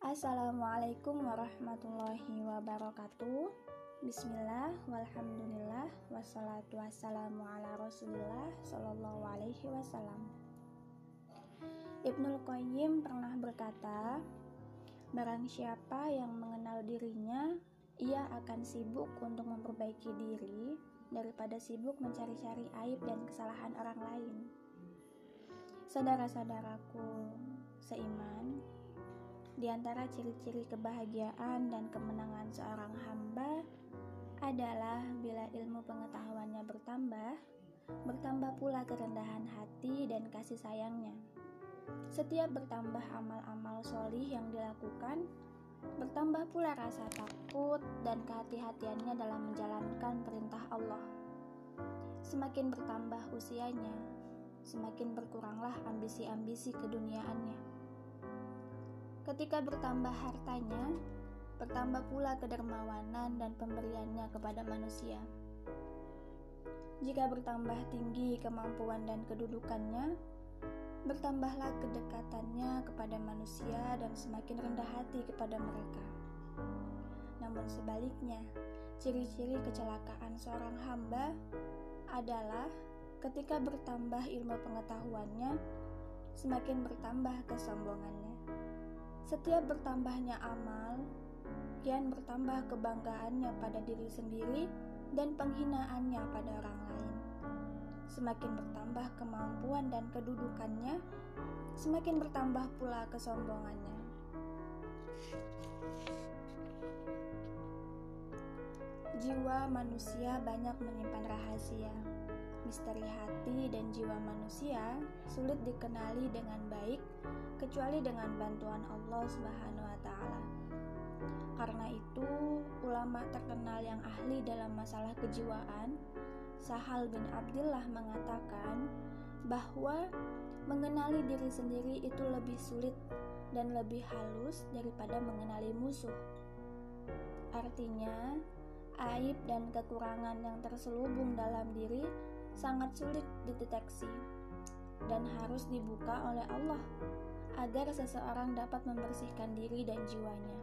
Assalamualaikum warahmatullahi wabarakatuh. Bismillah, walhamdulillah, wassalatu wassalamu ala rasulillah Sallallahu alaihi wasallam. Ibnul Qayyim pernah berkata Barang siapa yang mengenal dirinya Ia akan sibuk untuk memperbaiki diri Daripada sibuk mencari-cari aib dan kesalahan orang lain. Saudara-saudaraku seiman di antara ciri-ciri kebahagiaan dan kemenangan seorang hamba adalah bila ilmu pengetahuannya bertambah, bertambah pula kerendahan hati dan kasih sayangnya. Setiap bertambah amal-amal solih yang dilakukan, bertambah pula rasa takut dan kehati-hatiannya dalam menjalankan perintah Allah. Semakin bertambah usianya, semakin berkuranglah ambisi-ambisi keduniaannya. Ketika bertambah hartanya, bertambah pula kedermawanan dan pemberiannya kepada manusia. Jika bertambah tinggi kemampuan dan kedudukannya, bertambahlah kedekatannya kepada manusia dan semakin rendah hati kepada mereka. Namun sebaliknya, ciri-ciri kecelakaan seorang hamba adalah ketika bertambah ilmu pengetahuannya, semakin bertambah kesombongannya. Setiap bertambahnya amal, kian bertambah kebanggaannya pada diri sendiri dan penghinaannya pada orang lain. Semakin bertambah kemampuan dan kedudukannya, semakin bertambah pula kesombongannya. Jiwa manusia banyak menyimpan rahasia. Misteri hati dan jiwa manusia sulit dikenali dengan baik kecuali dengan bantuan Allah Subhanahu wa taala. Karena itu, ulama terkenal yang ahli dalam masalah kejiwaan, Sahal bin Abdullah mengatakan bahwa mengenali diri sendiri itu lebih sulit dan lebih halus daripada mengenali musuh. Artinya, aib dan kekurangan yang terselubung dalam diri sangat sulit dideteksi dan harus dibuka oleh Allah agar seseorang dapat membersihkan diri dan jiwanya.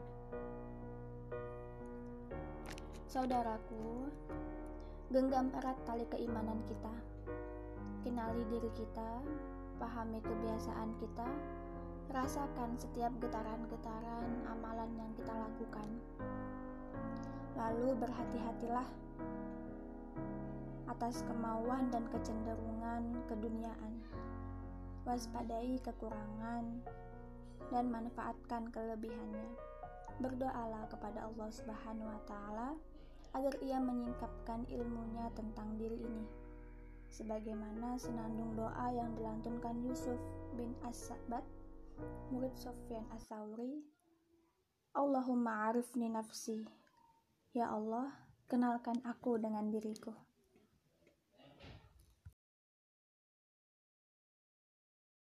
Saudaraku, genggam erat tali keimanan kita. Kenali diri kita, pahami kebiasaan kita, rasakan setiap getaran-getaran amalan yang kita lakukan. Lalu berhati-hatilah atas kemauan dan kecenderungan keduniaan. Waspadai kekurangan dan manfaatkan kelebihannya. Berdoalah kepada Allah Subhanahu wa taala agar ia menyingkapkan ilmunya tentang diri ini. Sebagaimana senandung doa yang dilantunkan Yusuf bin As-Sabat, murid Sofyan As-Sauri, Allahumma arifni nafsi. Ya Allah, kenalkan aku dengan diriku.